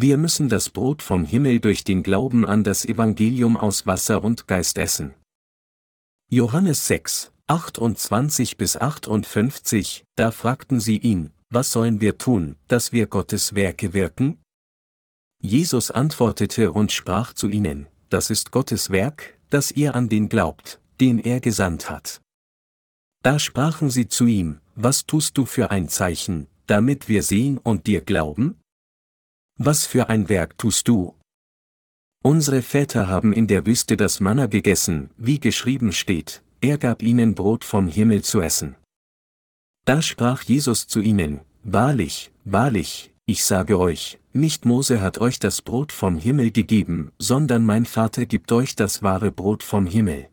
Wir müssen das Brot vom Himmel durch den Glauben an das Evangelium aus Wasser und Geist essen. Johannes 6, 28 bis 58, da fragten sie ihn, was sollen wir tun, dass wir Gottes Werke wirken? Jesus antwortete und sprach zu ihnen, das ist Gottes Werk, dass ihr an den glaubt, den er gesandt hat. Da sprachen sie zu ihm, was tust du für ein Zeichen, damit wir sehen und dir glauben? Was für ein Werk tust du? Unsere Väter haben in der Wüste das Manna gegessen, wie geschrieben steht, er gab ihnen Brot vom Himmel zu essen. Da sprach Jesus zu ihnen, Wahrlich, wahrlich, ich sage euch, nicht Mose hat euch das Brot vom Himmel gegeben, sondern mein Vater gibt euch das wahre Brot vom Himmel.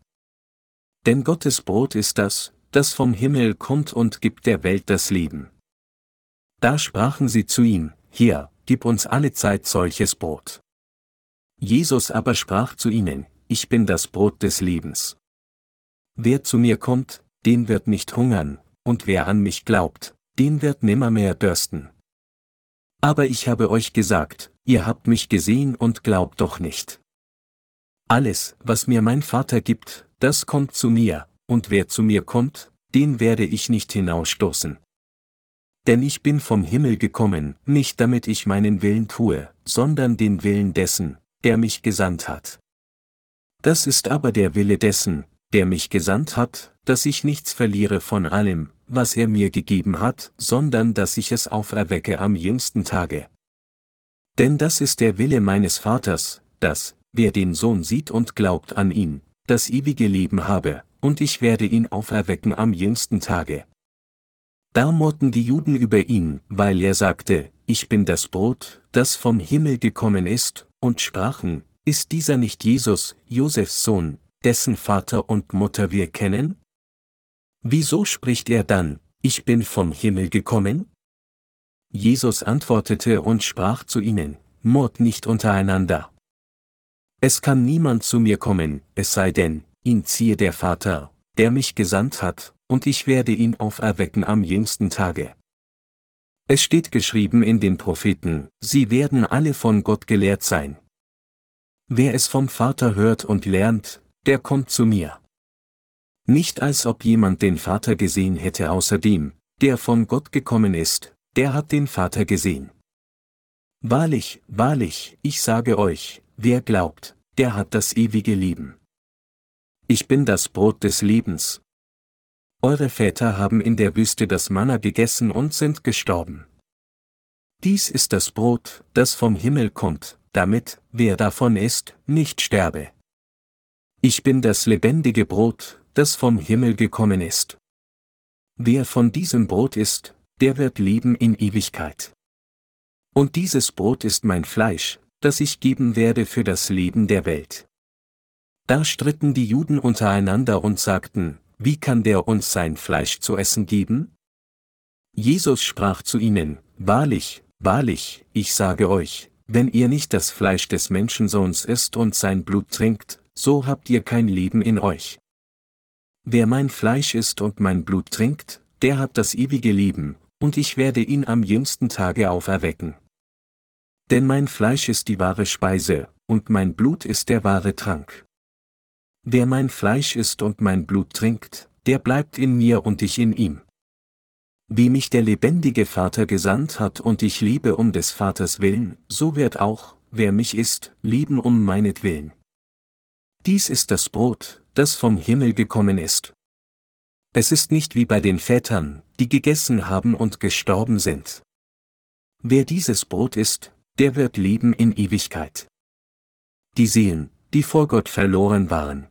Denn Gottes Brot ist das, das vom Himmel kommt und gibt der Welt das Leben. Da sprachen sie zu ihm, Hier, gib uns alle Zeit solches Brot. Jesus aber sprach zu ihnen, Ich bin das Brot des Lebens. Wer zu mir kommt, den wird nicht hungern, und wer an mich glaubt, den wird nimmermehr dürsten. Aber ich habe euch gesagt, ihr habt mich gesehen und glaubt doch nicht. Alles, was mir mein Vater gibt, das kommt zu mir, und wer zu mir kommt, den werde ich nicht hinausstoßen. Denn ich bin vom Himmel gekommen, nicht damit ich meinen Willen tue, sondern den Willen dessen, der mich gesandt hat. Das ist aber der Wille dessen, der mich gesandt hat, dass ich nichts verliere von allem, was er mir gegeben hat, sondern dass ich es auferwecke am jüngsten Tage. Denn das ist der Wille meines Vaters, dass, wer den Sohn sieht und glaubt an ihn, das ewige Leben habe, und ich werde ihn auferwecken am jüngsten Tage. Da murrten die Juden über ihn, weil er sagte, ich bin das Brot, das vom Himmel gekommen ist, und sprachen, ist dieser nicht Jesus, Josefs Sohn, dessen Vater und Mutter wir kennen? Wieso spricht er dann, ich bin vom Himmel gekommen? Jesus antwortete und sprach zu ihnen, Mord nicht untereinander. Es kann niemand zu mir kommen, es sei denn, ihn ziehe der Vater, der mich gesandt hat, und ich werde ihn auferwecken am jüngsten Tage. Es steht geschrieben in den Propheten, sie werden alle von Gott gelehrt sein. Wer es vom Vater hört und lernt, der kommt zu mir. Nicht als ob jemand den Vater gesehen hätte außer dem, der von Gott gekommen ist, der hat den Vater gesehen. Wahrlich, wahrlich, ich sage euch, wer glaubt, der hat das ewige Leben. Ich bin das Brot des Lebens. Eure Väter haben in der Wüste das Manna gegessen und sind gestorben. Dies ist das Brot, das vom Himmel kommt, damit, wer davon isst, nicht sterbe. Ich bin das lebendige Brot, das vom Himmel gekommen ist. Wer von diesem Brot isst, der wird leben in Ewigkeit. Und dieses Brot ist mein Fleisch, das ich geben werde für das Leben der Welt. Da stritten die Juden untereinander und sagten, wie kann der uns sein Fleisch zu essen geben? Jesus sprach zu ihnen, Wahrlich, wahrlich, ich sage euch, wenn ihr nicht das Fleisch des Menschensohns isst und sein Blut trinkt, so habt ihr kein Leben in euch. Wer mein Fleisch isst und mein Blut trinkt, der hat das ewige Leben, und ich werde ihn am jüngsten Tage auferwecken. Denn mein Fleisch ist die wahre Speise, und mein Blut ist der wahre Trank. Wer mein Fleisch isst und mein Blut trinkt, der bleibt in mir und ich in ihm. Wie mich der lebendige Vater gesandt hat und ich liebe um des Vaters willen, so wird auch, wer mich isst, lieben um meinetwillen. Dies ist das Brot, das vom Himmel gekommen ist. Es ist nicht wie bei den Vätern, die gegessen haben und gestorben sind. Wer dieses Brot isst, der wird leben in Ewigkeit. Die Seelen, die vor Gott verloren waren.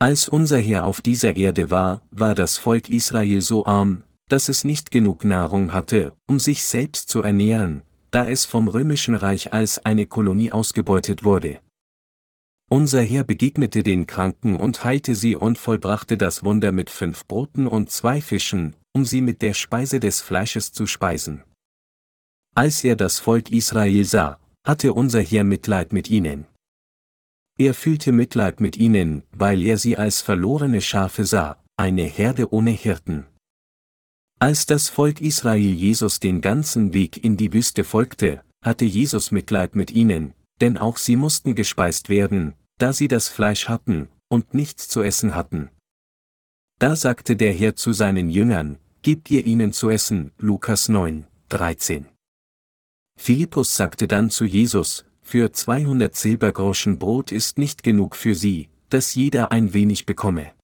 Als unser Herr auf dieser Erde war, war das Volk Israel so arm, dass es nicht genug Nahrung hatte, um sich selbst zu ernähren, da es vom römischen Reich als eine Kolonie ausgebeutet wurde. Unser Herr begegnete den Kranken und heilte sie und vollbrachte das Wunder mit fünf Broten und zwei Fischen, um sie mit der Speise des Fleisches zu speisen. Als er das Volk Israel sah, hatte unser Herr Mitleid mit ihnen. Er fühlte Mitleid mit ihnen, weil er sie als verlorene Schafe sah, eine Herde ohne Hirten. Als das Volk Israel Jesus den ganzen Weg in die Wüste folgte, hatte Jesus Mitleid mit ihnen, denn auch sie mussten gespeist werden, da sie das Fleisch hatten und nichts zu essen hatten. Da sagte der Herr zu seinen Jüngern, Gebt ihr ihnen zu essen, Lukas 9, 13. Philippus sagte dann zu Jesus, Für 200 Silbergroschen Brot ist nicht genug für sie, dass jeder ein wenig bekomme.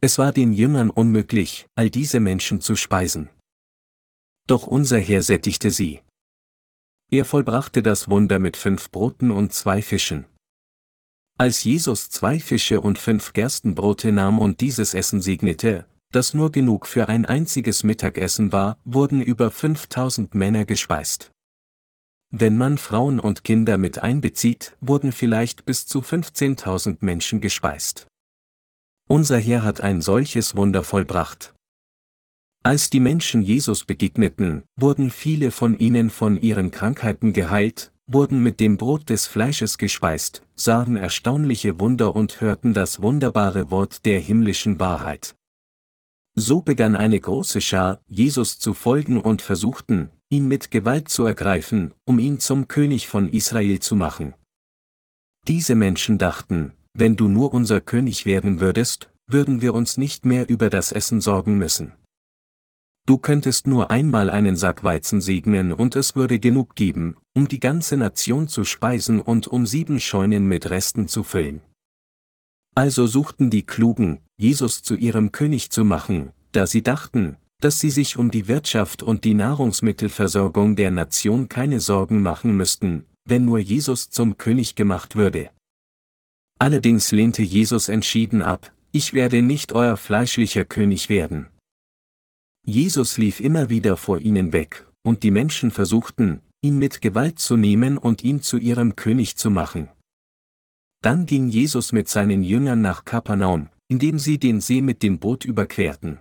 Es war den Jüngern unmöglich, all diese Menschen zu speisen. Doch unser Herr sättigte sie. Er vollbrachte das Wunder mit fünf Broten und zwei Fischen. Als Jesus zwei Fische und fünf Gerstenbrote nahm und dieses Essen segnete, das nur genug für ein einziges Mittagessen war, wurden über 5000 Männer gespeist. Wenn man Frauen und Kinder mit einbezieht, wurden vielleicht bis zu 15.000 Menschen gespeist. Unser Herr hat ein solches Wunder vollbracht. Als die Menschen Jesus begegneten, wurden viele von ihnen von ihren Krankheiten geheilt, wurden mit dem Brot des Fleisches gespeist, sahen erstaunliche Wunder und hörten das wunderbare Wort der himmlischen Wahrheit. So begann eine große Schar, Jesus zu folgen und versuchten, ihn mit Gewalt zu ergreifen, um ihn zum König von Israel zu machen. Diese Menschen dachten, wenn du nur unser König werden würdest, würden wir uns nicht mehr über das Essen sorgen müssen. Du könntest nur einmal einen Sack Weizen segnen und es würde genug geben, um die ganze Nation zu speisen und um sieben Scheunen mit Resten zu füllen. Also suchten die Klugen, Jesus zu ihrem König zu machen, da sie dachten, dass sie sich um die Wirtschaft und die Nahrungsmittelversorgung der Nation keine Sorgen machen müssten, wenn nur Jesus zum König gemacht würde. Allerdings lehnte Jesus entschieden ab, ich werde nicht euer fleischlicher König werden. Jesus lief immer wieder vor ihnen weg, und die Menschen versuchten, ihn mit Gewalt zu nehmen und ihn zu ihrem König zu machen. Dann ging Jesus mit seinen Jüngern nach Kapernaum, indem sie den See mit dem Boot überquerten.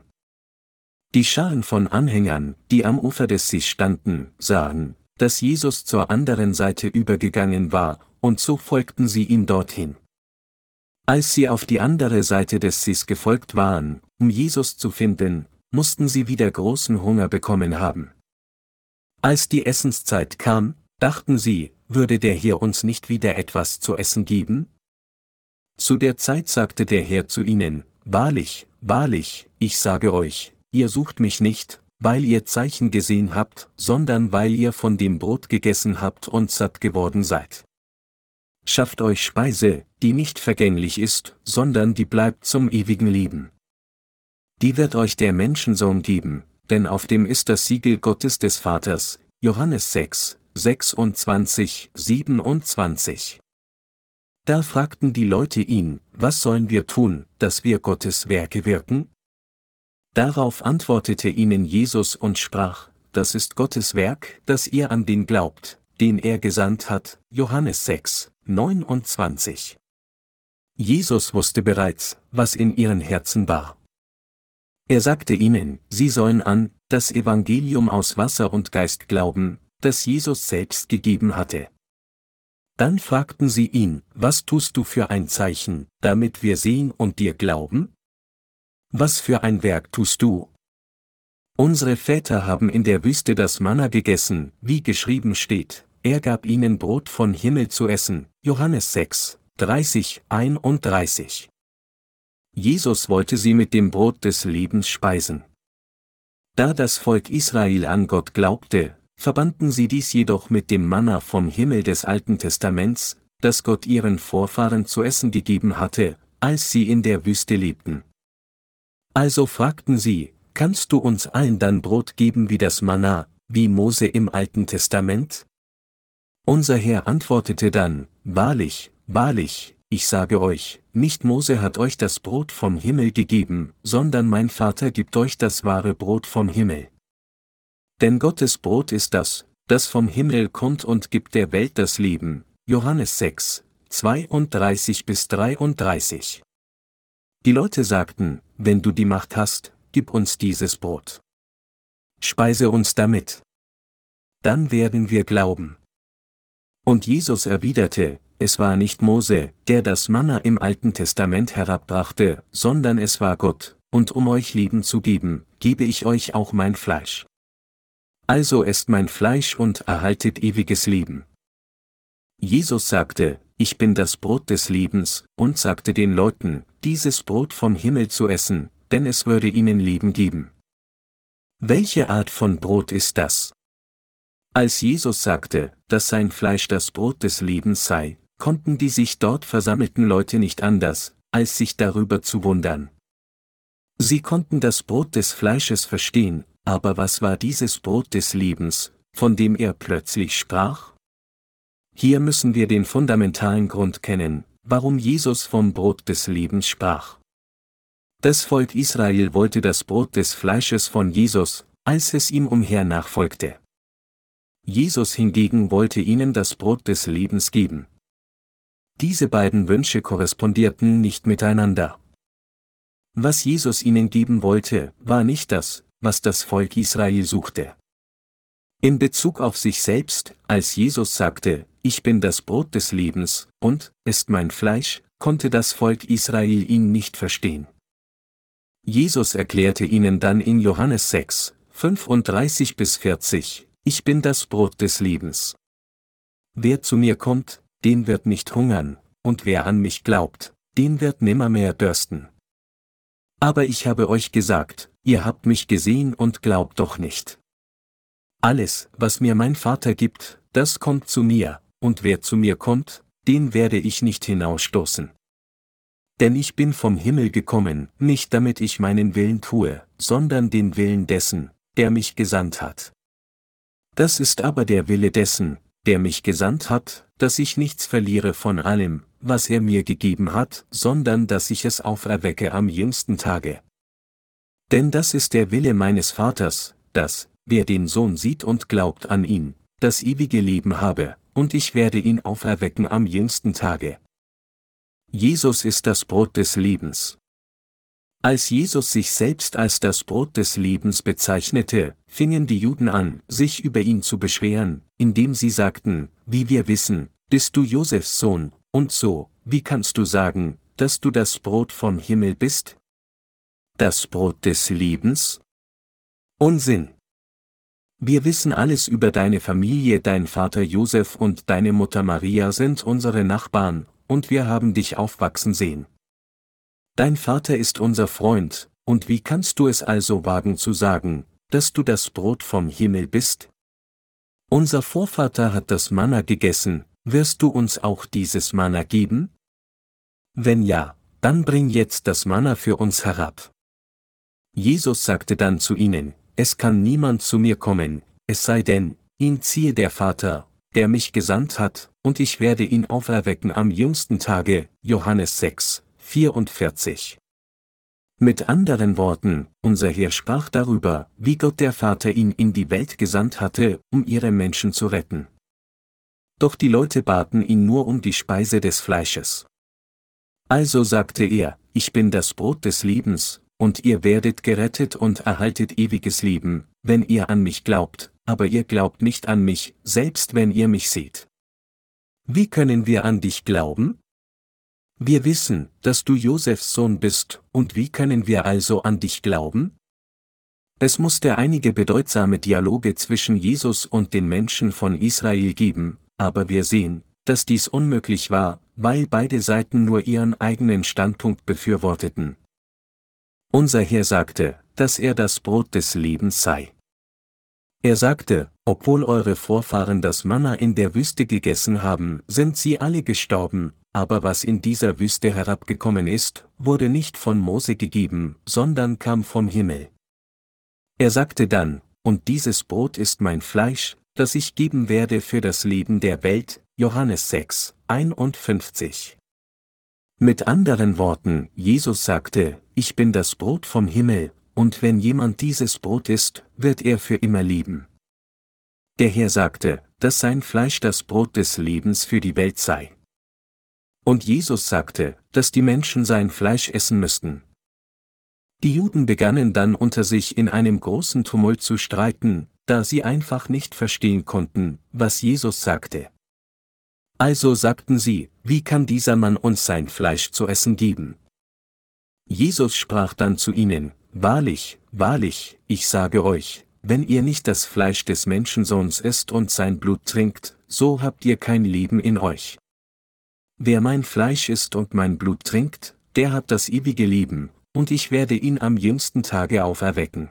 Die Scharen von Anhängern, die am Ufer des Sees standen, sahen, dass Jesus zur anderen Seite übergegangen war, und so folgten sie ihm dorthin. Als sie auf die andere Seite des Sees gefolgt waren, um Jesus zu finden, mussten sie wieder großen Hunger bekommen haben. Als die Essenszeit kam, dachten sie, würde der Herr uns nicht wieder etwas zu essen geben? Zu der Zeit sagte der Herr zu ihnen, Wahrlich, wahrlich, ich sage euch, ihr sucht mich nicht, weil ihr Zeichen gesehen habt, sondern weil ihr von dem Brot gegessen habt und satt geworden seid. Schafft euch Speise, die nicht vergänglich ist, sondern die bleibt zum ewigen Leben die wird euch der Menschensohn geben, denn auf dem ist das Siegel Gottes des Vaters, Johannes 6, 26, 27. Da fragten die Leute ihn, was sollen wir tun, dass wir Gottes Werke wirken? Darauf antwortete ihnen Jesus und sprach, das ist Gottes Werk, dass ihr an den glaubt, den er gesandt hat, Johannes 6, 29. Jesus wusste bereits, was in ihren Herzen war. Er sagte ihnen, sie sollen an das Evangelium aus Wasser und Geist glauben, das Jesus selbst gegeben hatte. Dann fragten sie ihn, was tust du für ein Zeichen, damit wir sehen und dir glauben? Was für ein Werk tust du? Unsere Väter haben in der Wüste das Manna gegessen, wie geschrieben steht, er gab ihnen Brot von Himmel zu essen, Johannes 6, 30, 31. Jesus wollte sie mit dem Brot des Lebens speisen. Da das Volk Israel an Gott glaubte, verbanden sie dies jedoch mit dem Manna vom Himmel des Alten Testaments, das Gott ihren Vorfahren zu essen gegeben hatte, als sie in der Wüste lebten. Also fragten sie, kannst du uns allen dann Brot geben wie das Manna, wie Mose im Alten Testament? Unser Herr antwortete dann, Wahrlich, wahrlich, ich sage euch, nicht Mose hat euch das Brot vom Himmel gegeben, sondern mein Vater gibt euch das wahre Brot vom Himmel. Denn Gottes Brot ist das, das vom Himmel kommt und gibt der Welt das Leben. Johannes 6, 32 bis 33. Die Leute sagten, wenn du die Macht hast, gib uns dieses Brot. Speise uns damit. Dann werden wir glauben. Und Jesus erwiderte, es war nicht Mose, der das Manna im Alten Testament herabbrachte, sondern es war Gott, und um euch Leben zu geben, gebe ich euch auch mein Fleisch. Also esst mein Fleisch und erhaltet ewiges Leben. Jesus sagte, ich bin das Brot des Lebens, und sagte den Leuten, dieses Brot vom Himmel zu essen, denn es würde ihnen Leben geben. Welche Art von Brot ist das? Als Jesus sagte, dass sein Fleisch das Brot des Lebens sei, konnten die sich dort versammelten Leute nicht anders, als sich darüber zu wundern. Sie konnten das Brot des Fleisches verstehen, aber was war dieses Brot des Lebens, von dem er plötzlich sprach? Hier müssen wir den fundamentalen Grund kennen, warum Jesus vom Brot des Lebens sprach. Das Volk Israel wollte das Brot des Fleisches von Jesus, als es ihm umher nachfolgte. Jesus hingegen wollte ihnen das Brot des Lebens geben. Diese beiden Wünsche korrespondierten nicht miteinander. Was Jesus ihnen geben wollte, war nicht das, was das Volk Israel suchte. In Bezug auf sich selbst, als Jesus sagte, ich bin das Brot des Lebens, und, ist mein Fleisch, konnte das Volk Israel ihn nicht verstehen. Jesus erklärte ihnen dann in Johannes 6, 35 bis 40, ich bin das Brot des Lebens. Wer zu mir kommt, den wird nicht hungern, und wer an mich glaubt, den wird nimmermehr dürsten. Aber ich habe euch gesagt, ihr habt mich gesehen und glaubt doch nicht. Alles, was mir mein Vater gibt, das kommt zu mir, und wer zu mir kommt, den werde ich nicht hinausstoßen. Denn ich bin vom Himmel gekommen, nicht damit ich meinen Willen tue, sondern den Willen dessen, der mich gesandt hat. Das ist aber der Wille dessen, der mich gesandt hat, dass ich nichts verliere von allem, was er mir gegeben hat, sondern dass ich es auferwecke am jüngsten Tage. Denn das ist der Wille meines Vaters, dass, wer den Sohn sieht und glaubt an ihn, das ewige Leben habe, und ich werde ihn auferwecken am jüngsten Tage. Jesus ist das Brot des Lebens. Als Jesus sich selbst als das Brot des Lebens bezeichnete, fingen die Juden an, sich über ihn zu beschweren, indem sie sagten, wie wir wissen, bist du Josefs Sohn, und so, wie kannst du sagen, dass du das Brot vom Himmel bist? Das Brot des Lebens? Unsinn. Wir wissen alles über deine Familie, dein Vater Josef und deine Mutter Maria sind unsere Nachbarn, und wir haben dich aufwachsen sehen. Dein Vater ist unser Freund, und wie kannst du es also wagen zu sagen, dass du das Brot vom Himmel bist? Unser Vorvater hat das Manna gegessen, wirst du uns auch dieses Manna geben? Wenn ja, dann bring jetzt das Manna für uns herab. Jesus sagte dann zu ihnen, es kann niemand zu mir kommen, es sei denn, ihn ziehe der Vater, der mich gesandt hat, und ich werde ihn auferwecken am jüngsten Tage, Johannes 6, 44. Mit anderen Worten, unser Herr sprach darüber, wie Gott der Vater ihn in die Welt gesandt hatte, um ihre Menschen zu retten. Doch die Leute baten ihn nur um die Speise des Fleisches. Also sagte er, ich bin das Brot des Lebens, und ihr werdet gerettet und erhaltet ewiges Leben, wenn ihr an mich glaubt, aber ihr glaubt nicht an mich, selbst wenn ihr mich seht. Wie können wir an dich glauben? Wir wissen, dass du Josefs Sohn bist, und wie können wir also an dich glauben? Es musste einige bedeutsame Dialoge zwischen Jesus und den Menschen von Israel geben, aber wir sehen, dass dies unmöglich war, weil beide Seiten nur ihren eigenen Standpunkt befürworteten. Unser Herr sagte, dass er das Brot des Lebens sei. Er sagte, obwohl eure Vorfahren das Manna in der Wüste gegessen haben, sind sie alle gestorben, aber was in dieser Wüste herabgekommen ist, wurde nicht von Mose gegeben, sondern kam vom Himmel. Er sagte dann, und dieses Brot ist mein Fleisch, das ich geben werde für das Leben der Welt, Johannes 6, 51. Mit anderen Worten, Jesus sagte, ich bin das Brot vom Himmel, und wenn jemand dieses Brot isst, wird er für immer leben. Der Herr sagte, dass sein Fleisch das Brot des Lebens für die Welt sei. Und Jesus sagte, dass die Menschen sein Fleisch essen müssten. Die Juden begannen dann unter sich in einem großen Tumult zu streiten, da sie einfach nicht verstehen konnten, was Jesus sagte. Also sagten sie, wie kann dieser Mann uns sein Fleisch zu essen geben? Jesus sprach dann zu ihnen, Wahrlich, wahrlich, ich sage euch, wenn ihr nicht das Fleisch des Menschensohns esst und sein Blut trinkt, so habt ihr kein Leben in euch. Wer mein Fleisch isst und mein Blut trinkt, der hat das ewige Leben, und ich werde ihn am jüngsten Tage auferwecken.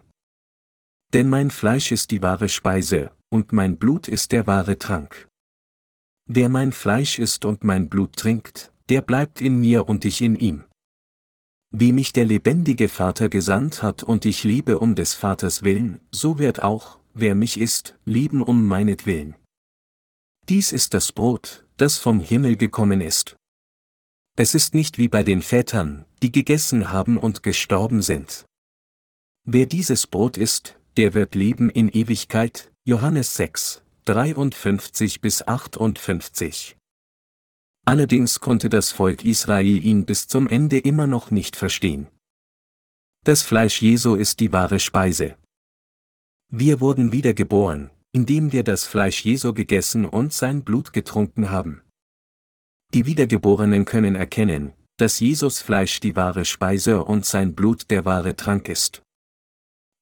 Denn mein Fleisch ist die wahre Speise, und mein Blut ist der wahre Trank. Wer mein Fleisch isst und mein Blut trinkt, der bleibt in mir und ich in ihm. Wie mich der lebendige Vater gesandt hat und ich liebe um des Vaters willen, so wird auch, wer mich isst, lieben um meinetwillen. Dies ist das Brot, das vom Himmel gekommen ist. Es ist nicht wie bei den Vätern, die gegessen haben und gestorben sind. Wer dieses Brot isst, der wird leben in Ewigkeit, Johannes 6, 53 bis 58. Allerdings konnte das Volk Israel ihn bis zum Ende immer noch nicht verstehen. Das Fleisch Jesu ist die wahre Speise. Wir wurden wiedergeboren, indem wir das Fleisch Jesu gegessen und sein Blut getrunken haben. Die Wiedergeborenen können erkennen, dass Jesus Fleisch die wahre Speise und sein Blut der wahre Trank ist.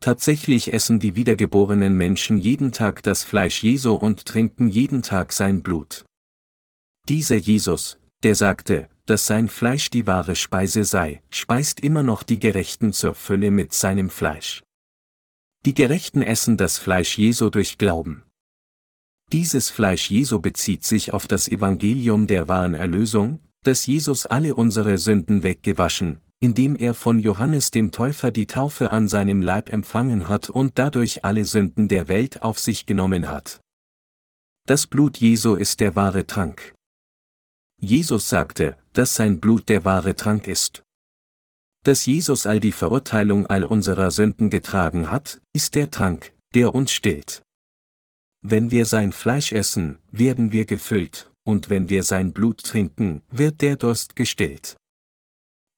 Tatsächlich essen die wiedergeborenen Menschen jeden Tag das Fleisch Jesu und trinken jeden Tag sein Blut. Dieser Jesus, der sagte, dass sein Fleisch die wahre Speise sei, speist immer noch die Gerechten zur Fülle mit seinem Fleisch. Die Gerechten essen das Fleisch Jesu durch Glauben. Dieses Fleisch Jesu bezieht sich auf das Evangelium der wahren Erlösung, dass Jesus alle unsere Sünden weggewaschen, indem er von Johannes dem Täufer die Taufe an seinem Leib empfangen hat und dadurch alle Sünden der Welt auf sich genommen hat. Das Blut Jesu ist der wahre Trank. Jesus sagte, dass sein Blut der wahre Trank ist. Dass Jesus all die Verurteilung all unserer Sünden getragen hat, ist der Trank, der uns stillt. Wenn wir sein Fleisch essen, werden wir gefüllt, und wenn wir sein Blut trinken, wird der Durst gestillt.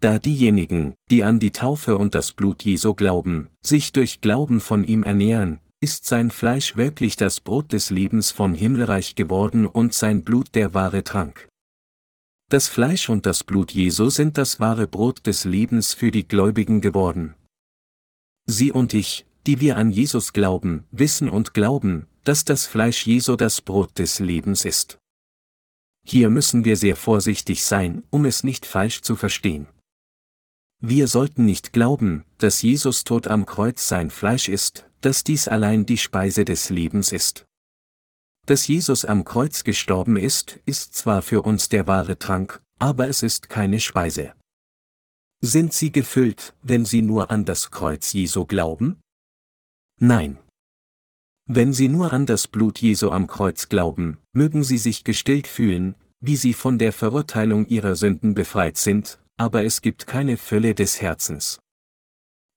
Da diejenigen, die an die Taufe und das Blut Jesu glauben, sich durch Glauben von ihm ernähren, ist sein Fleisch wirklich das Brot des Lebens vom Himmelreich geworden und sein Blut der wahre Trank. Das Fleisch und das Blut Jesu sind das wahre Brot des Lebens für die Gläubigen geworden. Sie und ich, die wir an Jesus glauben, wissen und glauben, dass das Fleisch Jesu das Brot des Lebens ist. Hier müssen wir sehr vorsichtig sein, um es nicht falsch zu verstehen. Wir sollten nicht glauben, dass Jesus Tod am Kreuz sein Fleisch ist, dass dies allein die Speise des Lebens ist. Dass Jesus am Kreuz gestorben ist, ist zwar für uns der wahre Trank, aber es ist keine Speise. Sind Sie gefüllt, wenn Sie nur an das Kreuz Jesu glauben? Nein. Wenn Sie nur an das Blut Jesu am Kreuz glauben, mögen Sie sich gestillt fühlen, wie Sie von der Verurteilung Ihrer Sünden befreit sind, aber es gibt keine Fülle des Herzens.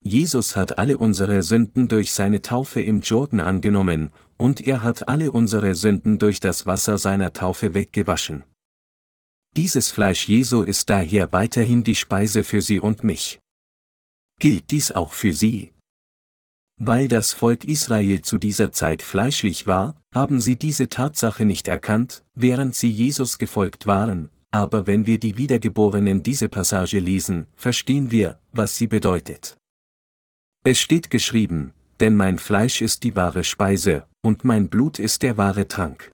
Jesus hat alle unsere Sünden durch seine Taufe im Jordan angenommen, und er hat alle unsere Sünden durch das Wasser seiner Taufe weggewaschen. Dieses Fleisch Jesu ist daher weiterhin die Speise für Sie und mich. Gilt dies auch für Sie? Weil das Volk Israel zu dieser Zeit fleischlich war, haben sie diese Tatsache nicht erkannt, während sie Jesus gefolgt waren, aber wenn wir die Wiedergeborenen diese Passage lesen, verstehen wir, was sie bedeutet. Es steht geschrieben, denn mein Fleisch ist die wahre Speise, und mein Blut ist der wahre Trank.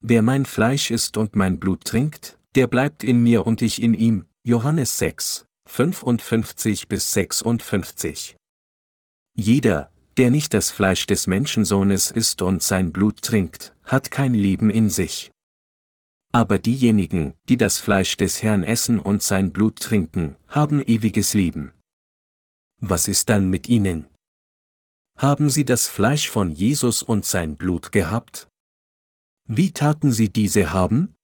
Wer mein Fleisch isst und mein Blut trinkt, der bleibt in mir und ich in ihm, Johannes 6, 55 bis 56. Jeder, der nicht das Fleisch des Menschensohnes isst und sein Blut trinkt, hat kein Leben in sich. Aber diejenigen, die das Fleisch des Herrn essen und sein Blut trinken, haben ewiges Leben. Was ist dann mit ihnen? Haben sie das Fleisch von Jesus und sein Blut gehabt? Wie taten sie diese haben?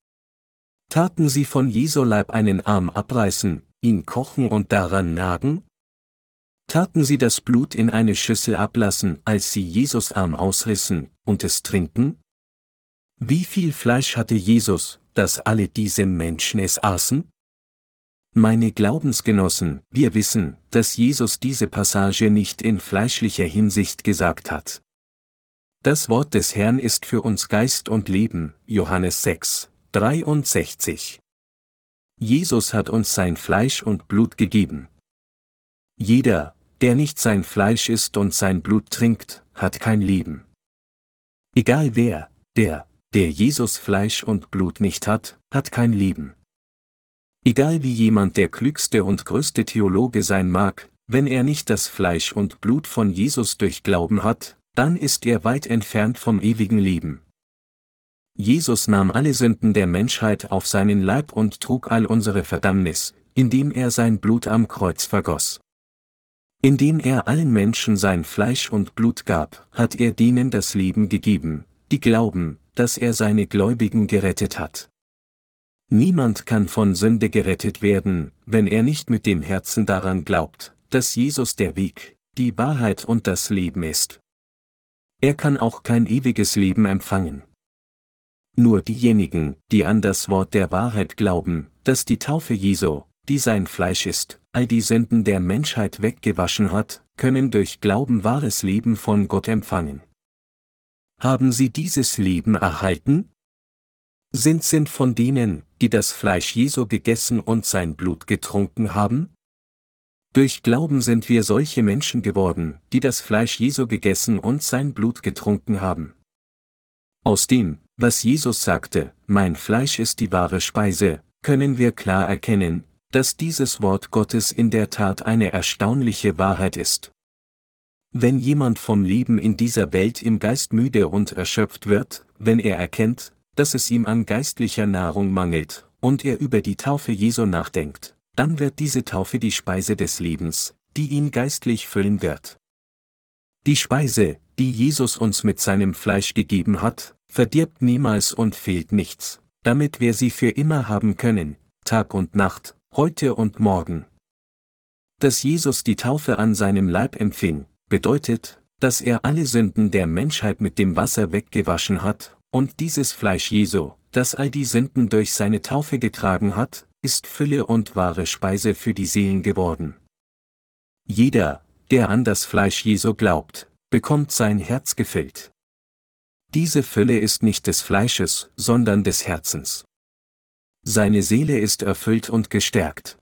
Taten sie von Jesu Leib einen Arm abreißen, ihn kochen und daran nagen? Taten sie das Blut in eine Schüssel ablassen, als sie Jesus Arm ausrissen, und es trinken? Wie viel Fleisch hatte Jesus, dass alle diese Menschen es aßen? Meine Glaubensgenossen, wir wissen, dass Jesus diese Passage nicht in fleischlicher Hinsicht gesagt hat. Das Wort des Herrn ist für uns Geist und Leben, Johannes 6, 63. Jesus hat uns sein Fleisch und Blut gegeben. Jeder, der nicht sein Fleisch isst und sein Blut trinkt, hat kein Leben. Egal wer, der, der Jesus Fleisch und Blut nicht hat, hat kein Leben. Egal wie jemand der klügste und größte Theologe sein mag, wenn er nicht das Fleisch und Blut von Jesus durch Glauben hat, dann ist er weit entfernt vom ewigen Leben. Jesus nahm alle Sünden der Menschheit auf seinen Leib und trug all unsere Verdammnis, indem er sein Blut am Kreuz vergoss. Indem er allen Menschen sein Fleisch und Blut gab, hat er denen das Leben gegeben, die glauben, dass er seine Gläubigen gerettet hat. Niemand kann von Sünde gerettet werden, wenn er nicht mit dem Herzen daran glaubt, dass Jesus der Weg, die Wahrheit und das Leben ist. Er kann auch kein ewiges Leben empfangen. Nur diejenigen, die an das Wort der Wahrheit glauben, dass die Taufe Jesu, die sein Fleisch ist, all die Sünden der Menschheit weggewaschen hat, können durch Glauben wahres Leben von Gott empfangen. Haben sie dieses Leben erhalten? Sind sind von denen, die das Fleisch Jesu gegessen und sein Blut getrunken haben? Durch Glauben sind wir solche Menschen geworden, die das Fleisch Jesu gegessen und sein Blut getrunken haben. Aus dem, was Jesus sagte, mein Fleisch ist die wahre Speise, können wir klar erkennen, dass dieses Wort Gottes in der Tat eine erstaunliche Wahrheit ist. Wenn jemand vom Leben in dieser Welt im Geist müde und erschöpft wird, wenn er erkennt, dass es ihm an geistlicher Nahrung mangelt, und er über die Taufe Jesu nachdenkt, dann wird diese Taufe die Speise des Lebens, die ihn geistlich füllen wird. Die Speise, die Jesus uns mit seinem Fleisch gegeben hat, verdirbt niemals und fehlt nichts, damit wir sie für immer haben können, Tag und Nacht, heute und morgen. Dass Jesus die Taufe an seinem Leib empfing, bedeutet, dass er alle Sünden der Menschheit mit dem Wasser weggewaschen hat, und dieses Fleisch Jesu, das all die Sünden durch seine Taufe getragen hat, ist Fülle und wahre Speise für die Seelen geworden. Jeder, der an das Fleisch Jesu glaubt, bekommt sein Herz gefüllt. Diese Fülle ist nicht des Fleisches, sondern des Herzens. Seine Seele ist erfüllt und gestärkt.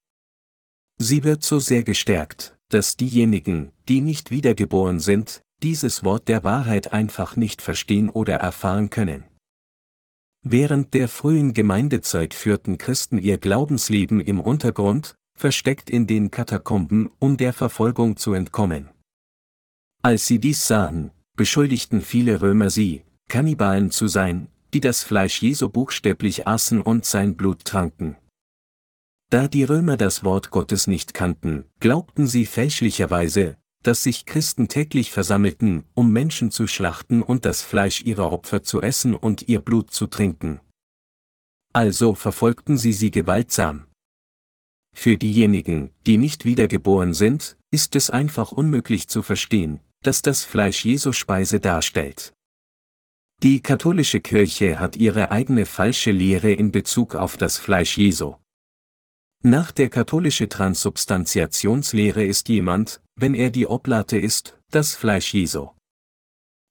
Sie wird so sehr gestärkt, dass diejenigen, die nicht wiedergeboren sind, dieses Wort der Wahrheit einfach nicht verstehen oder erfahren können. Während der frühen Gemeindezeit führten Christen ihr Glaubensleben im Untergrund, versteckt in den Katakomben, um der Verfolgung zu entkommen. Als sie dies sahen, beschuldigten viele Römer sie, Kannibalen zu sein, die das Fleisch Jesu buchstäblich aßen und sein Blut tranken. Da die Römer das Wort Gottes nicht kannten, glaubten sie fälschlicherweise, dass sich Christen täglich versammelten, um Menschen zu schlachten und das Fleisch ihrer Opfer zu essen und ihr Blut zu trinken. Also verfolgten sie sie gewaltsam. Für diejenigen, die nicht wiedergeboren sind, ist es einfach unmöglich zu verstehen, dass das Fleisch Jesu Speise darstellt. Die katholische Kirche hat ihre eigene falsche Lehre in Bezug auf das Fleisch Jesu. Nach der katholische Transubstantiationslehre ist jemand, wenn er die Oblate ist, das Fleisch Jesu.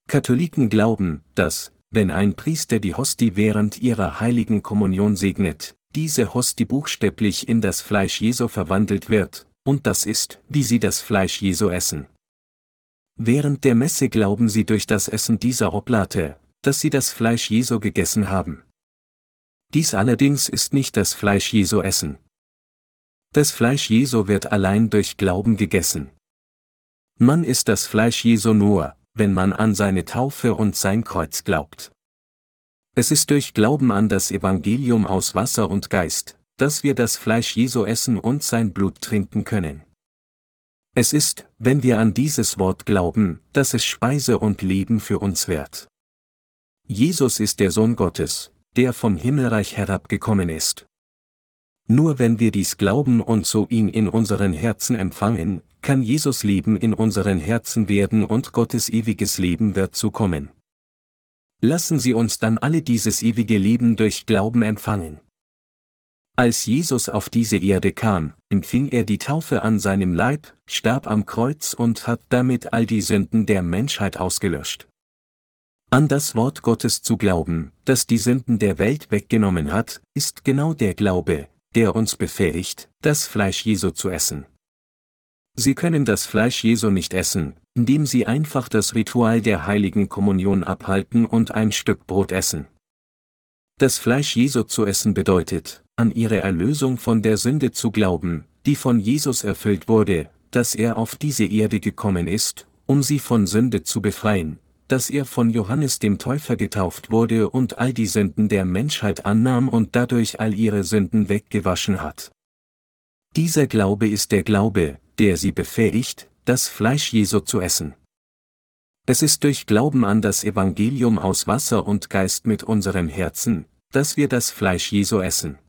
Katholiken glauben, dass, wenn ein Priester die Hostie während ihrer heiligen Kommunion segnet, diese Hostie buchstäblich in das Fleisch Jesu verwandelt wird, und das ist, wie sie das Fleisch Jesu essen. Während der Messe glauben sie durch das Essen dieser Oblate, dass sie das Fleisch Jesu gegessen haben. Dies allerdings ist nicht das Fleisch Jesu essen. Das Fleisch Jesu wird allein durch Glauben gegessen. Man isst das Fleisch Jesu nur, wenn man an seine Taufe und sein Kreuz glaubt. Es ist durch Glauben an das Evangelium aus Wasser und Geist, dass wir das Fleisch Jesu essen und sein Blut trinken können. Es ist, wenn wir an dieses Wort glauben, dass es Speise und Leben für uns wird. Jesus ist der Sohn Gottes, der vom Himmelreich herabgekommen ist. Nur wenn wir dies glauben und so ihn in unseren Herzen empfangen, kann Jesus Leben in unseren Herzen werden und Gottes ewiges Leben wird zukommen. Lassen Sie uns dann alle dieses ewige Leben durch Glauben empfangen. Als Jesus auf diese Erde kam, empfing er die Taufe an seinem Leib, starb am Kreuz und hat damit all die Sünden der Menschheit ausgelöscht. An das Wort Gottes zu glauben, das die Sünden der Welt weggenommen hat, ist genau der Glaube, der uns befähigt, das Fleisch Jesu zu essen. Sie können das Fleisch Jesu nicht essen, indem sie einfach das Ritual der heiligen Kommunion abhalten und ein Stück Brot essen. Das Fleisch Jesu zu essen bedeutet, an ihre Erlösung von der Sünde zu glauben, die von Jesus erfüllt wurde, dass er auf diese Erde gekommen ist, um sie von Sünde zu befreien, dass er von Johannes dem Täufer getauft wurde und all die Sünden der Menschheit annahm und dadurch all ihre Sünden weggewaschen hat. Dieser Glaube ist der Glaube, der sie befähigt, das Fleisch Jesu zu essen. Es ist durch Glauben an das Evangelium aus Wasser und Geist mit unserem Herzen, dass wir das Fleisch Jesu essen.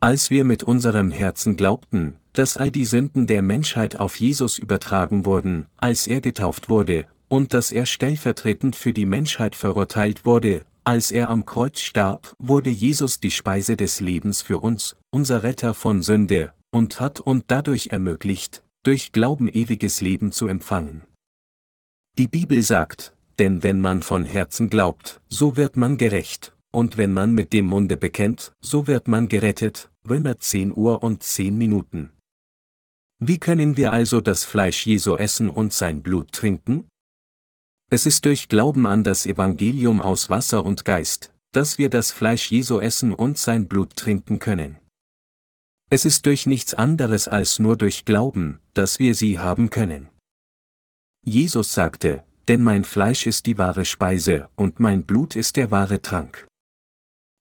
Als wir mit unserem Herzen glaubten, dass all die Sünden der Menschheit auf Jesus übertragen wurden, als er getauft wurde, und dass er stellvertretend für die Menschheit verurteilt wurde, als er am Kreuz starb, wurde Jesus die Speise des Lebens für uns, unser Retter von Sünde, und hat und dadurch ermöglicht, durch Glauben ewiges Leben zu empfangen. Die Bibel sagt, denn wenn man von Herzen glaubt, so wird man gerecht, und wenn man mit dem Munde bekennt, so wird man gerettet, Römer 10 Uhr und 10 Minuten. Wie können wir also das Fleisch Jesu essen und sein Blut trinken? Es ist durch Glauben an das Evangelium aus Wasser und Geist, dass wir das Fleisch Jesu essen und sein Blut trinken können. Es ist durch nichts anderes als nur durch Glauben, dass wir sie haben können. Jesus sagte, denn mein Fleisch ist die wahre Speise und mein Blut ist der wahre Trank.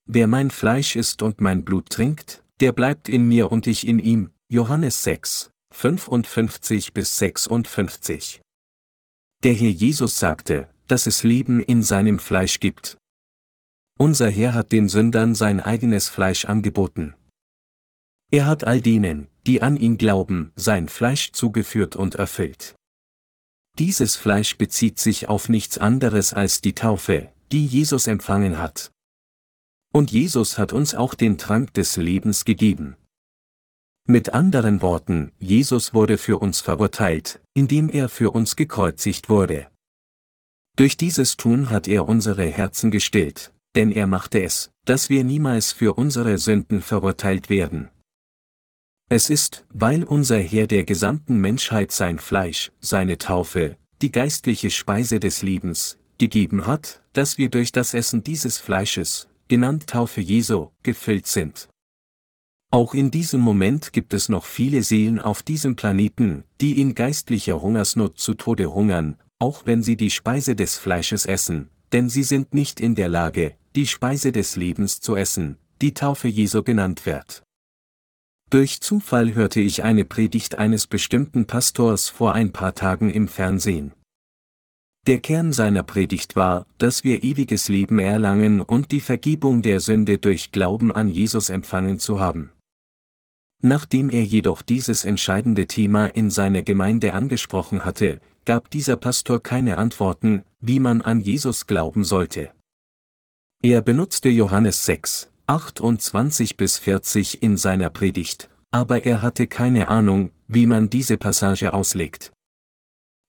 Wer mein Fleisch isst und mein Blut trinkt, der bleibt in mir und ich in ihm. Johannes 6, 55 bis 56. Der Herr Jesus sagte, dass es Leben in seinem Fleisch gibt. Unser Herr hat den Sündern sein eigenes Fleisch angeboten. Er hat all denen, die an ihn glauben, sein Fleisch zugeführt und erfüllt. Dieses Fleisch bezieht sich auf nichts anderes als die Taufe, die Jesus empfangen hat. Und Jesus hat uns auch den Trank des Lebens gegeben. Mit anderen Worten, Jesus wurde für uns verurteilt, indem er für uns gekreuzigt wurde. Durch dieses Tun hat er unsere Herzen gestillt, denn er machte es, dass wir niemals für unsere Sünden verurteilt werden. Es ist, weil unser Herr der gesamten Menschheit sein Fleisch, seine Taufe, die geistliche Speise des Lebens, gegeben hat, dass wir durch das Essen dieses Fleisches, genannt Taufe Jesu, gefüllt sind. Auch in diesem Moment gibt es noch viele Seelen auf diesem Planeten, die in geistlicher Hungersnot zu Tode hungern, auch wenn sie die Speise des Fleisches essen, denn sie sind nicht in der Lage, die Speise des Lebens zu essen, die Taufe Jesu genannt wird. Durch Zufall hörte ich eine Predigt eines bestimmten Pastors vor ein paar Tagen im Fernsehen. Der Kern seiner Predigt war, dass wir ewiges Leben erlangen und die Vergebung der Sünde durch Glauben an Jesus empfangen zu haben. Nachdem er jedoch dieses entscheidende Thema in seiner Gemeinde angesprochen hatte, gab dieser Pastor keine Antworten, wie man an Jesus glauben sollte. Er benutzte Johannes 6, 28 bis 40 in seiner Predigt, aber er hatte keine Ahnung, wie man diese Passage auslegt.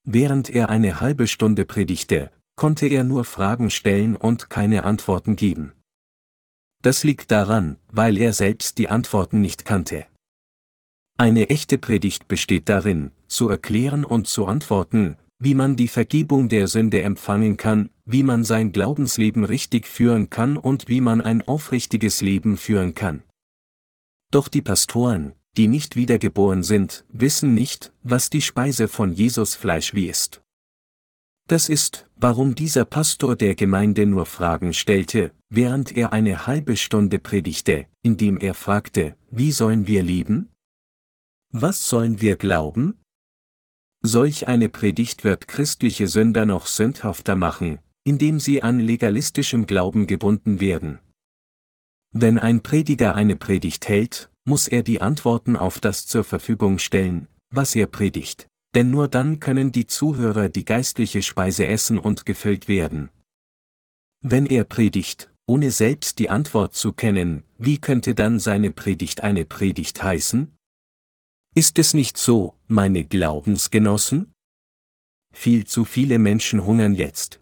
Während er eine halbe Stunde predigte, konnte er nur Fragen stellen und keine Antworten geben. Das liegt daran, weil er selbst die Antworten nicht kannte. Eine echte Predigt besteht darin, zu erklären und zu antworten, wie man die Vergebung der Sünde empfangen kann, wie man sein Glaubensleben richtig führen kann und wie man ein aufrichtiges Leben führen kann. Doch die Pastoren, die nicht wiedergeboren sind, wissen nicht, was die Speise von Jesus Fleisch wie ist. Das ist, warum dieser Pastor der Gemeinde nur Fragen stellte, während er eine halbe Stunde predigte, indem er fragte, wie sollen wir leben? Was sollen wir glauben? Solch eine Predigt wird christliche Sünder noch sündhafter machen, indem sie an legalistischem Glauben gebunden werden. Wenn ein Prediger eine Predigt hält, muss er die Antworten auf das zur Verfügung stellen, was er predigt, denn nur dann können die Zuhörer die geistliche Speise essen und gefüllt werden. Wenn er predigt, ohne selbst die Antwort zu kennen, wie könnte dann seine Predigt eine Predigt heißen? Ist es nicht so, meine Glaubensgenossen? Viel zu viele Menschen hungern jetzt.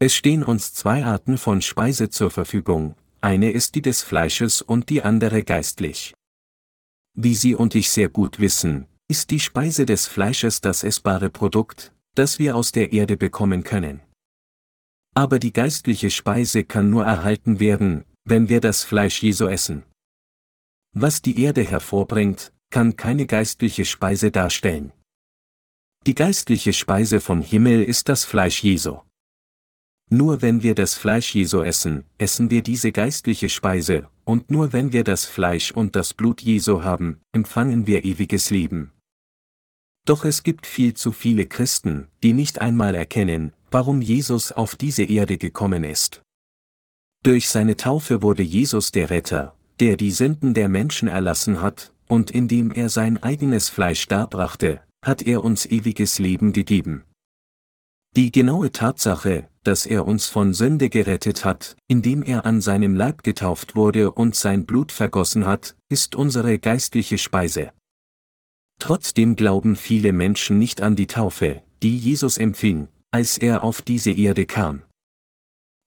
Es stehen uns zwei Arten von Speise zur Verfügung, eine ist die des Fleisches und die andere geistlich. Wie Sie und ich sehr gut wissen, ist die Speise des Fleisches das essbare Produkt, das wir aus der Erde bekommen können. Aber die geistliche Speise kann nur erhalten werden, wenn wir das Fleisch Jesu essen. Was die Erde hervorbringt, kann keine geistliche Speise darstellen. Die geistliche Speise vom Himmel ist das Fleisch Jesu. Nur wenn wir das Fleisch Jesu essen, essen wir diese geistliche Speise, und nur wenn wir das Fleisch und das Blut Jesu haben, empfangen wir ewiges Leben. Doch es gibt viel zu viele Christen, die nicht einmal erkennen, warum Jesus auf diese Erde gekommen ist. Durch seine Taufe wurde Jesus der Retter, der die Sünden der Menschen erlassen hat, und indem er sein eigenes Fleisch darbrachte, hat er uns ewiges Leben gegeben. Die genaue Tatsache, dass er uns von Sünde gerettet hat, indem er an seinem Leib getauft wurde und sein Blut vergossen hat, ist unsere geistliche Speise. Trotzdem glauben viele Menschen nicht an die Taufe, die Jesus empfing, als er auf diese Erde kam.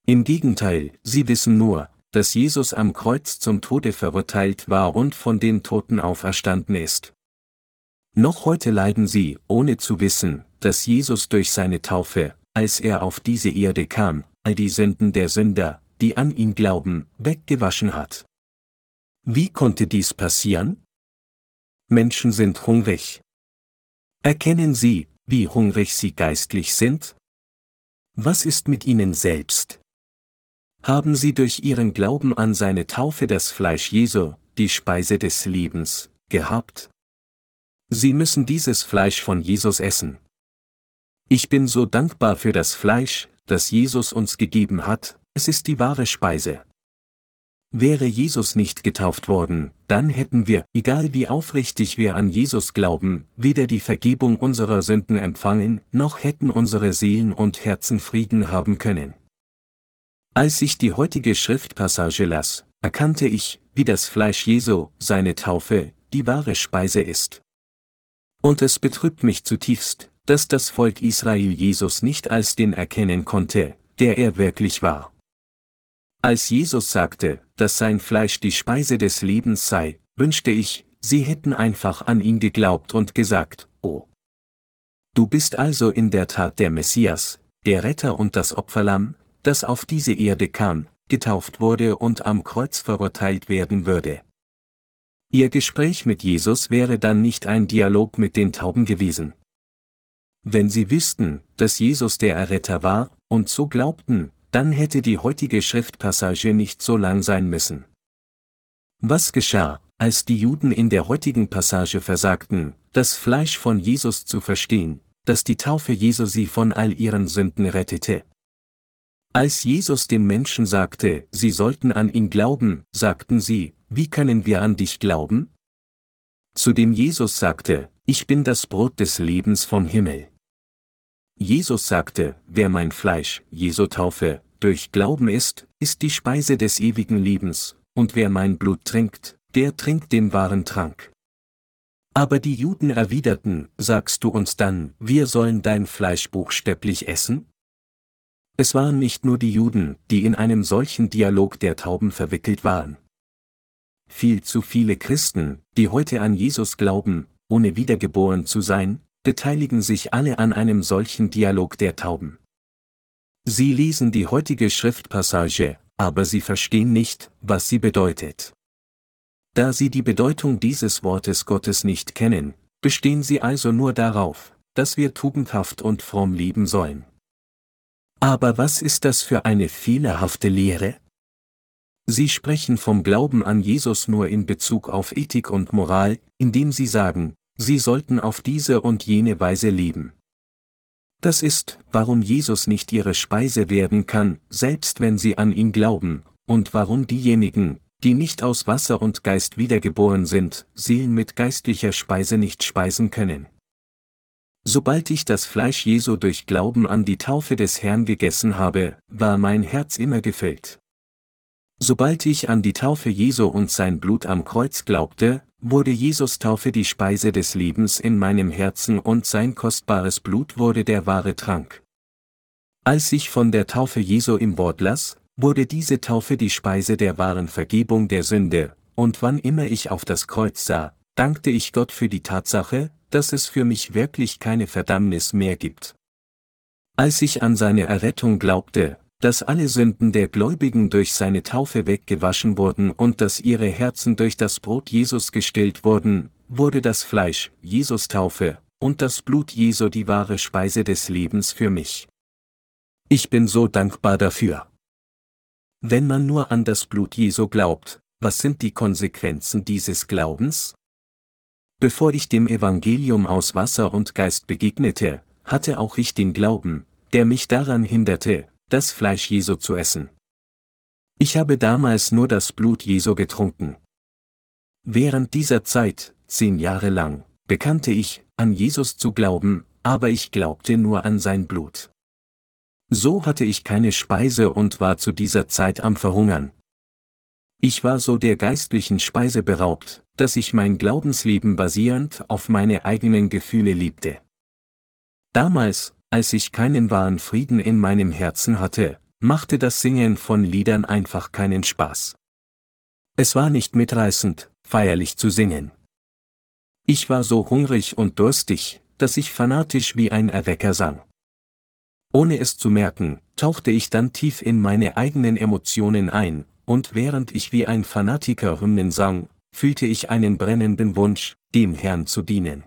Im Gegenteil, sie wissen nur, dass Jesus am Kreuz zum Tode verurteilt war und von den Toten auferstanden ist. Noch heute leiden sie, ohne zu wissen, dass Jesus durch seine Taufe, als er auf diese Erde kam, all die Sünden der Sünder, die an ihn glauben, weggewaschen hat. Wie konnte dies passieren? Menschen sind hungrig. Erkennen Sie, wie hungrig Sie geistlich sind? Was ist mit Ihnen selbst? Haben Sie durch Ihren Glauben an seine Taufe das Fleisch Jesu, die Speise des Lebens, gehabt? Sie müssen dieses Fleisch von Jesus essen. Ich bin so dankbar für das Fleisch, das Jesus uns gegeben hat, es ist die wahre Speise. Wäre Jesus nicht getauft worden, dann hätten wir, egal wie aufrichtig wir an Jesus glauben, weder die Vergebung unserer Sünden empfangen, noch hätten unsere Seelen und Herzen Frieden haben können. Als ich die heutige Schriftpassage las, erkannte ich, wie das Fleisch Jesu, seine Taufe, die wahre Speise ist. Und es betrübt mich zutiefst, dass das Volk Israel Jesus nicht als den erkennen konnte, der er wirklich war. Als Jesus sagte, dass sein Fleisch die Speise des Lebens sei, wünschte ich, sie hätten einfach an ihn geglaubt und gesagt, oh. Du bist also in der Tat der Messias, der Retter und das Opferlamm, das auf diese Erde kam, getauft wurde und am Kreuz verurteilt werden würde. Ihr Gespräch mit Jesus wäre dann nicht ein Dialog mit den Tauben gewesen. Wenn sie wüssten, dass Jesus der Erretter war, und so glaubten, dann hätte die heutige Schriftpassage nicht so lang sein müssen. Was geschah, als die Juden in der heutigen Passage versagten, das Fleisch von Jesus zu verstehen, dass die Taufe Jesu sie von all ihren Sünden rettete? Als Jesus den Menschen sagte, sie sollten an ihn glauben, sagten sie, wie können wir an dich glauben? Zu dem Jesus sagte, ich bin das Brot des Lebens vom Himmel. Jesus sagte, wer mein Fleisch, Jesu Taufe, durch Glauben isst, ist die Speise des ewigen Lebens, und wer mein Blut trinkt, der trinkt den wahren Trank. Aber die Juden erwiderten, sagst du uns dann, wir sollen dein Fleisch buchstäblich essen? Es waren nicht nur die Juden, die in einem solchen Dialog der Tauben verwickelt waren. Viel zu viele Christen, die heute an Jesus glauben, ohne wiedergeboren zu sein, beteiligen sich alle an einem solchen Dialog der Tauben. Sie lesen die heutige Schriftpassage, aber sie verstehen nicht, was sie bedeutet. Da sie die Bedeutung dieses Wortes Gottes nicht kennen, bestehen sie also nur darauf, dass wir tugendhaft und fromm leben sollen. Aber was ist das für eine fehlerhafte Lehre? Sie sprechen vom Glauben an Jesus nur in Bezug auf Ethik und Moral, indem sie sagen, sie sollten auf diese und jene Weise leben. Das ist, warum Jesus nicht ihre Speise werden kann, selbst wenn sie an ihn glauben, und warum diejenigen, die nicht aus Wasser und Geist wiedergeboren sind, Seelen mit geistlicher Speise nicht speisen können. Sobald ich das Fleisch Jesu durch Glauben an die Taufe des Herrn gegessen habe, war mein Herz immer gefüllt. Sobald ich an die Taufe Jesu und sein Blut am Kreuz glaubte, wurde Jesus Taufe die Speise des Lebens in meinem Herzen und sein kostbares Blut wurde der wahre Trank. Als ich von der Taufe Jesu im Wort las, wurde diese Taufe die Speise der wahren Vergebung der Sünde, und wann immer ich auf das Kreuz sah, dankte ich Gott für die Tatsache, dass es für mich wirklich keine Verdammnis mehr gibt. Als ich an seine Errettung glaubte, dass alle Sünden der Gläubigen durch seine Taufe weggewaschen wurden und dass ihre Herzen durch das Brot Jesus gestillt wurden, wurde das Fleisch, Jesus Taufe, und das Blut Jesu die wahre Speise des Lebens für mich. Ich bin so dankbar dafür. Wenn man nur an das Blut Jesu glaubt, was sind die Konsequenzen dieses Glaubens? Bevor ich dem Evangelium aus Wasser und Geist begegnete, hatte auch ich den Glauben, der mich daran hinderte, das Fleisch Jesu zu essen. Ich habe damals nur das Blut Jesu getrunken. Während dieser Zeit, zehn Jahre lang, bekannte ich, an Jesus zu glauben, aber ich glaubte nur an sein Blut. So hatte ich keine Speise und war zu dieser Zeit am Verhungern. Ich war so der geistlichen Speise beraubt, dass ich mein Glaubensleben basierend auf meine eigenen Gefühle liebte. Damals, als ich keinen wahren Frieden in meinem Herzen hatte, machte das Singen von Liedern einfach keinen Spaß. Es war nicht mitreißend, feierlich zu singen. Ich war so hungrig und durstig, dass ich fanatisch wie ein Erwecker sang. Ohne es zu merken, tauchte ich dann tief in meine eigenen Emotionen ein, und während ich wie ein Fanatiker Hymnen sang, fühlte ich einen brennenden Wunsch, dem Herrn zu dienen.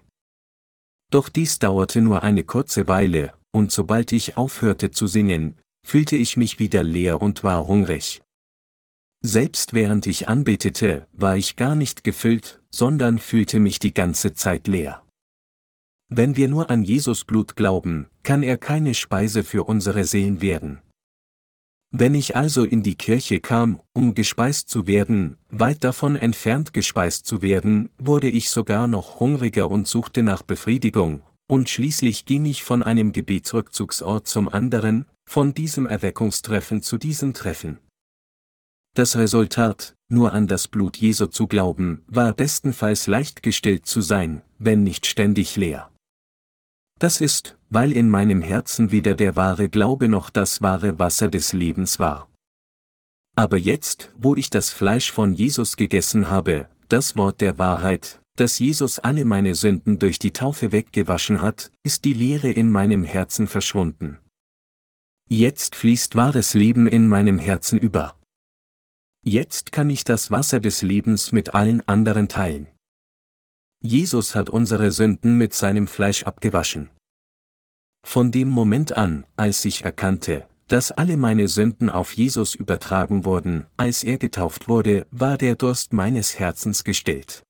Doch dies dauerte nur eine kurze Weile, und sobald ich aufhörte zu singen, fühlte ich mich wieder leer und war hungrig. Selbst während ich anbetete, war ich gar nicht gefüllt, sondern fühlte mich die ganze Zeit leer. Wenn wir nur an Jesus Blut glauben, kann er keine Speise für unsere Seelen werden. Wenn ich also in die Kirche kam, um gespeist zu werden, weit davon entfernt gespeist zu werden, wurde ich sogar noch hungriger und suchte nach Befriedigung, und schließlich ging ich von einem Gebetsrückzugsort zum anderen, von diesem Erweckungstreffen zu diesem Treffen. Das Resultat, nur an das Blut Jesu zu glauben, war bestenfalls leicht gestillt zu sein, wenn nicht ständig leer. Das ist, weil in meinem Herzen weder der wahre Glaube noch das wahre Wasser des Lebens war. Aber jetzt, wo ich das Fleisch von Jesus gegessen habe, das Wort der Wahrheit, dass Jesus alle meine Sünden durch die Taufe weggewaschen hat, ist die Leere in meinem Herzen verschwunden. Jetzt fließt wahres Leben in meinem Herzen über. Jetzt kann ich das Wasser des Lebens mit allen anderen teilen. Jesus hat unsere Sünden mit seinem Fleisch abgewaschen. Von dem Moment an, als ich erkannte, dass alle meine Sünden auf Jesus übertragen wurden, als er getauft wurde, war der Durst meines Herzens gestillt.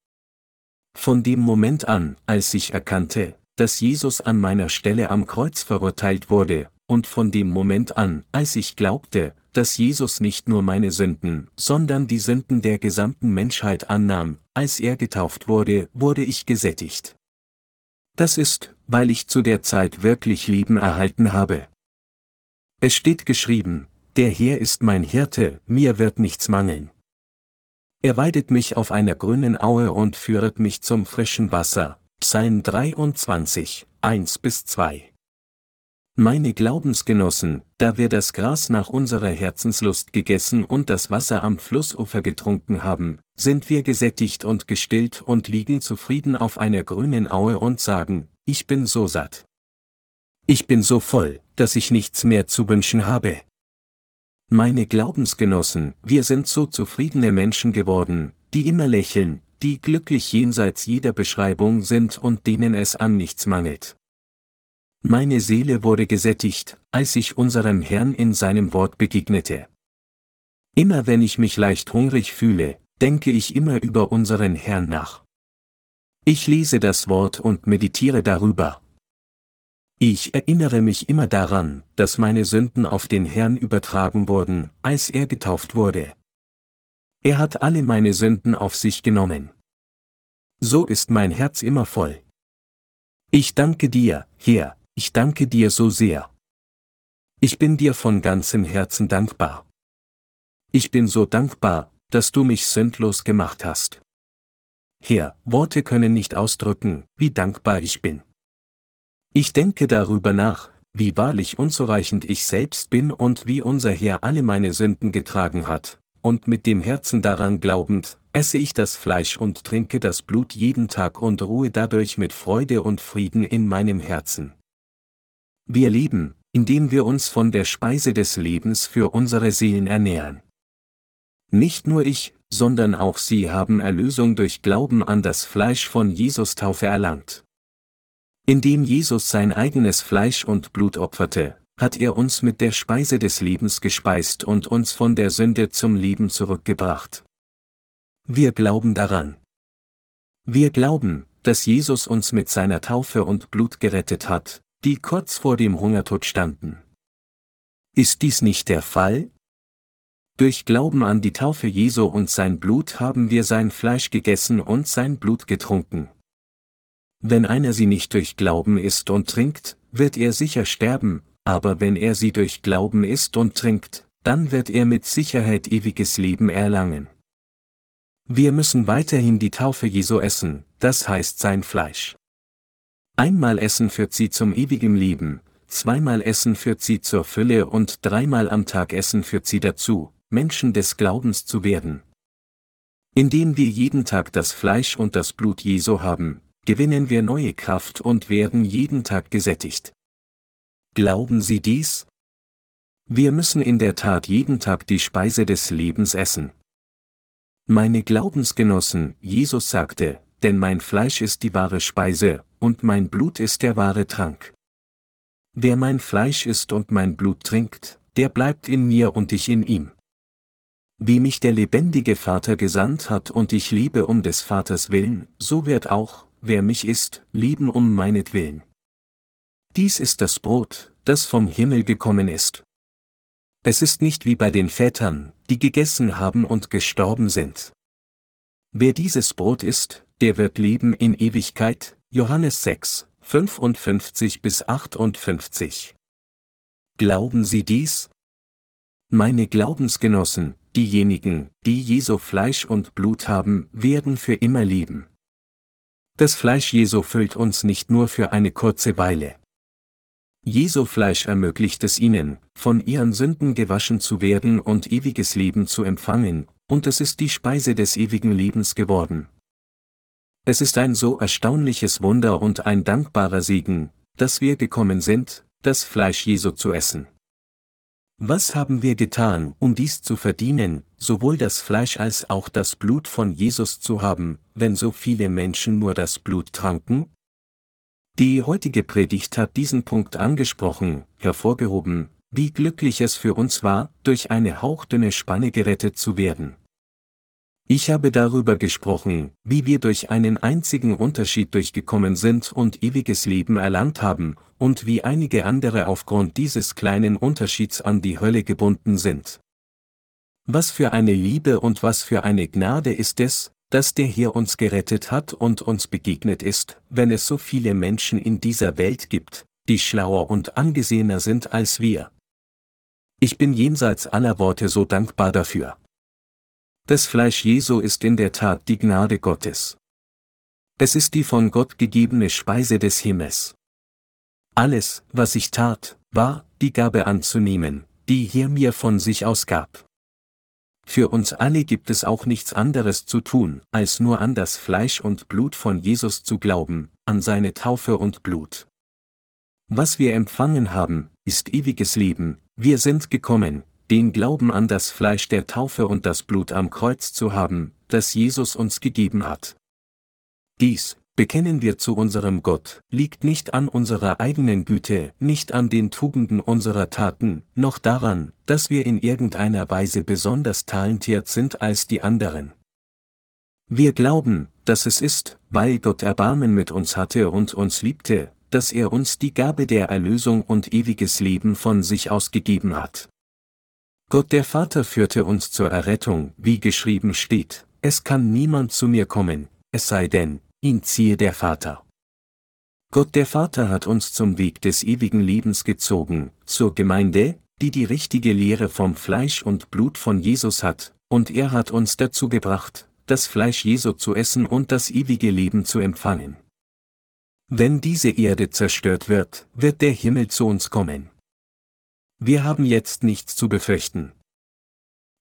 Von dem Moment an, als ich erkannte, dass Jesus an meiner Stelle am Kreuz verurteilt wurde, und von dem Moment an, als ich glaubte, dass Jesus nicht nur meine Sünden, sondern die Sünden der gesamten Menschheit annahm, als er getauft wurde, wurde ich gesättigt. Das ist, weil ich zu der Zeit wirklich Leben erhalten habe. Es steht geschrieben, der Herr ist mein Hirte, mir wird nichts mangeln. Er weidet mich auf einer grünen Aue und führet mich zum frischen Wasser. Psalm 23, 1 bis 2. Meine Glaubensgenossen, da wir das Gras nach unserer Herzenslust gegessen und das Wasser am Flussufer getrunken haben, sind wir gesättigt und gestillt und liegen zufrieden auf einer grünen Aue und sagen, ich bin so satt. Ich bin so voll, dass ich nichts mehr zu wünschen habe. Meine Glaubensgenossen, wir sind so zufriedene Menschen geworden, die immer lächeln, die glücklich jenseits jeder Beschreibung sind und denen es an nichts mangelt. Meine Seele wurde gesättigt, als ich unserem Herrn in seinem Wort begegnete. Immer wenn ich mich leicht hungrig fühle, denke ich immer über unseren Herrn nach. Ich lese das Wort und meditiere darüber. Ich erinnere mich immer daran, dass meine Sünden auf den Herrn übertragen wurden, als er getauft wurde. Er hat alle meine Sünden auf sich genommen. So ist mein Herz immer voll. Ich danke dir, Herr, ich danke dir so sehr. Ich bin dir von ganzem Herzen dankbar. Ich bin so dankbar, dass du mich sündlos gemacht hast. Herr, Worte können nicht ausdrücken, wie dankbar ich bin. Ich denke darüber nach, wie wahrlich unzureichend ich selbst bin und wie unser Herr alle meine Sünden getragen hat, und mit dem Herzen daran glaubend, esse ich das Fleisch und trinke das Blut jeden Tag und ruhe dadurch mit Freude und Frieden in meinem Herzen. Wir leben, indem wir uns von der Speise des Lebens für unsere Seelen ernähren. Nicht nur ich, sondern auch sie haben Erlösung durch Glauben an das Fleisch von Jesus Taufe erlangt. Indem Jesus sein eigenes Fleisch und Blut opferte, hat er uns mit der Speise des Lebens gespeist und uns von der Sünde zum Leben zurückgebracht. Wir glauben daran. Wir glauben, dass Jesus uns mit seiner Taufe und Blut gerettet hat, die kurz vor dem Hungertod standen. Ist dies nicht der Fall? Durch Glauben an die Taufe Jesu und sein Blut haben wir sein Fleisch gegessen und sein Blut getrunken. Wenn einer sie nicht durch Glauben isst und trinkt, wird er sicher sterben, aber wenn er sie durch Glauben isst und trinkt, dann wird er mit Sicherheit ewiges Leben erlangen. Wir müssen weiterhin die Taufe Jesu essen, das heißt sein Fleisch. Einmal essen führt sie zum ewigen Leben, zweimal essen führt sie zur Fülle und dreimal am Tag essen führt sie dazu, Menschen des Glaubens zu werden. Indem wir jeden Tag das Fleisch und das Blut Jesu haben, gewinnen wir neue Kraft und werden jeden Tag gesättigt. Glauben Sie dies? Wir müssen in der Tat jeden Tag die Speise des Lebens essen. Meine Glaubensgenossen, Jesus sagte, denn mein Fleisch ist die wahre Speise, und mein Blut ist der wahre Trank. Wer mein Fleisch isst und mein Blut trinkt, der bleibt in mir und ich in ihm. Wie mich der lebendige Vater gesandt hat und ich liebe um des Vaters willen, so wird auch, wer mich isst, lieben um meinetwillen. Dies ist das Brot, das vom Himmel gekommen ist. Es ist nicht wie bei den Vätern, die gegessen haben und gestorben sind. Wer dieses Brot isst, der wird leben in Ewigkeit, Johannes 6, 55 bis 58. Glauben Sie dies? Meine Glaubensgenossen, diejenigen, die Jesu Fleisch und Blut haben, werden für immer leben. Das Fleisch Jesu füllt uns nicht nur für eine kurze Weile. Jesu Fleisch ermöglicht es ihnen, von ihren Sünden gewaschen zu werden und ewiges Leben zu empfangen, und es ist die Speise des ewigen Lebens geworden. Es ist ein so erstaunliches Wunder und ein dankbarer Segen, dass wir gekommen sind, das Fleisch Jesu zu essen. Was haben wir getan, um dies zu verdienen, sowohl das Fleisch als auch das Blut von Jesus zu haben, wenn so viele Menschen nur das Blut tranken? Die heutige Predigt hat diesen Punkt angesprochen, hervorgehoben, wie glücklich es für uns war, durch eine hauchdünne Spanne gerettet zu werden. Ich habe darüber gesprochen, wie wir durch einen einzigen Unterschied durchgekommen sind und ewiges Leben erlangt haben, und wie einige andere aufgrund dieses kleinen Unterschieds an die Hölle gebunden sind. Was für eine Liebe und was für eine Gnade ist es, dass der hier uns gerettet hat und uns begegnet ist, wenn es so viele Menschen in dieser Welt gibt, die schlauer und angesehener sind als wir. Ich bin jenseits aller Worte so dankbar dafür. Das Fleisch Jesu ist in der Tat die Gnade Gottes. Es ist die von Gott gegebene Speise des Himmels. Alles, was ich tat, war, die Gabe anzunehmen, die hier mir von sich aus gab. Für uns alle gibt es auch nichts anderes zu tun, als nur an das Fleisch und Blut von Jesus zu glauben, an seine Taufe und Blut. Was wir empfangen haben, ist ewiges Leben, wir sind gekommen, den Glauben an das Fleisch der Taufe und das Blut am Kreuz zu haben, das Jesus uns gegeben hat. Dies, bekennen wir zu unserem Gott, liegt nicht an unserer eigenen Güte, nicht an den Tugenden unserer Taten, noch daran, dass wir in irgendeiner Weise besonders talentiert sind als die anderen. Wir glauben, dass es ist, weil Gott Erbarmen mit uns hatte und uns liebte, dass er uns die Gabe der Erlösung und ewiges Leben von sich aus gegeben hat. Gott der Vater führte uns zur Errettung, wie geschrieben steht, es kann niemand zu mir kommen, es sei denn, ihn ziehe der Vater. Gott der Vater hat uns zum Weg des ewigen Lebens gezogen, zur Gemeinde, die die richtige Lehre vom Fleisch und Blut von Jesus hat, und er hat uns dazu gebracht, das Fleisch Jesu zu essen und das ewige Leben zu empfangen. Wenn diese Erde zerstört wird, wird der Himmel zu uns kommen. Wir haben jetzt nichts zu befürchten.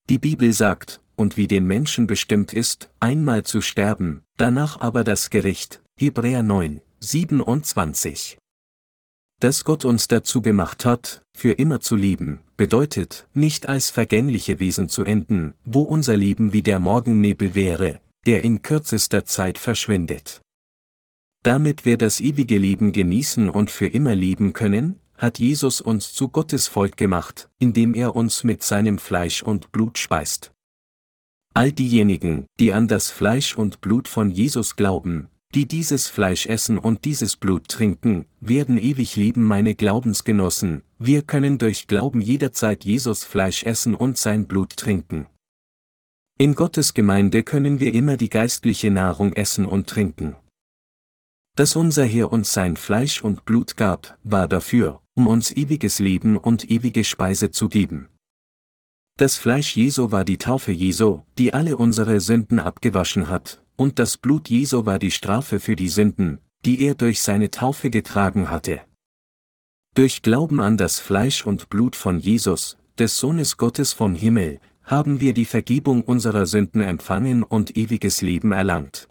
Die Bibel sagt, und wie den Menschen bestimmt ist, einmal zu sterben, danach aber das Gericht. Hebräer 9, 27. Dass Gott uns dazu gemacht hat, für immer zu lieben, bedeutet, nicht als vergängliche Wesen zu enden, wo unser Leben wie der Morgennebel wäre, der in kürzester Zeit verschwindet. Damit wir das ewige Leben genießen und für immer lieben können, hat Jesus uns zu Gottes Volk gemacht, indem er uns mit seinem Fleisch und Blut speist. All diejenigen, die an das Fleisch und Blut von Jesus glauben, die dieses Fleisch essen und dieses Blut trinken, werden ewig leben meine Glaubensgenossen, wir können durch Glauben jederzeit Jesus Fleisch essen und sein Blut trinken. In Gottes Gemeinde können wir immer die geistliche Nahrung essen und trinken. Dass unser Herr uns sein Fleisch und Blut gab, war dafür, um uns ewiges Leben und ewige Speise zu geben. Das Fleisch Jesu war die Taufe Jesu, die alle unsere Sünden abgewaschen hat, und das Blut Jesu war die Strafe für die Sünden, die er durch seine Taufe getragen hatte. Durch Glauben an das Fleisch und Blut von Jesus, des Sohnes Gottes vom Himmel, haben wir die Vergebung unserer Sünden empfangen und ewiges Leben erlangt.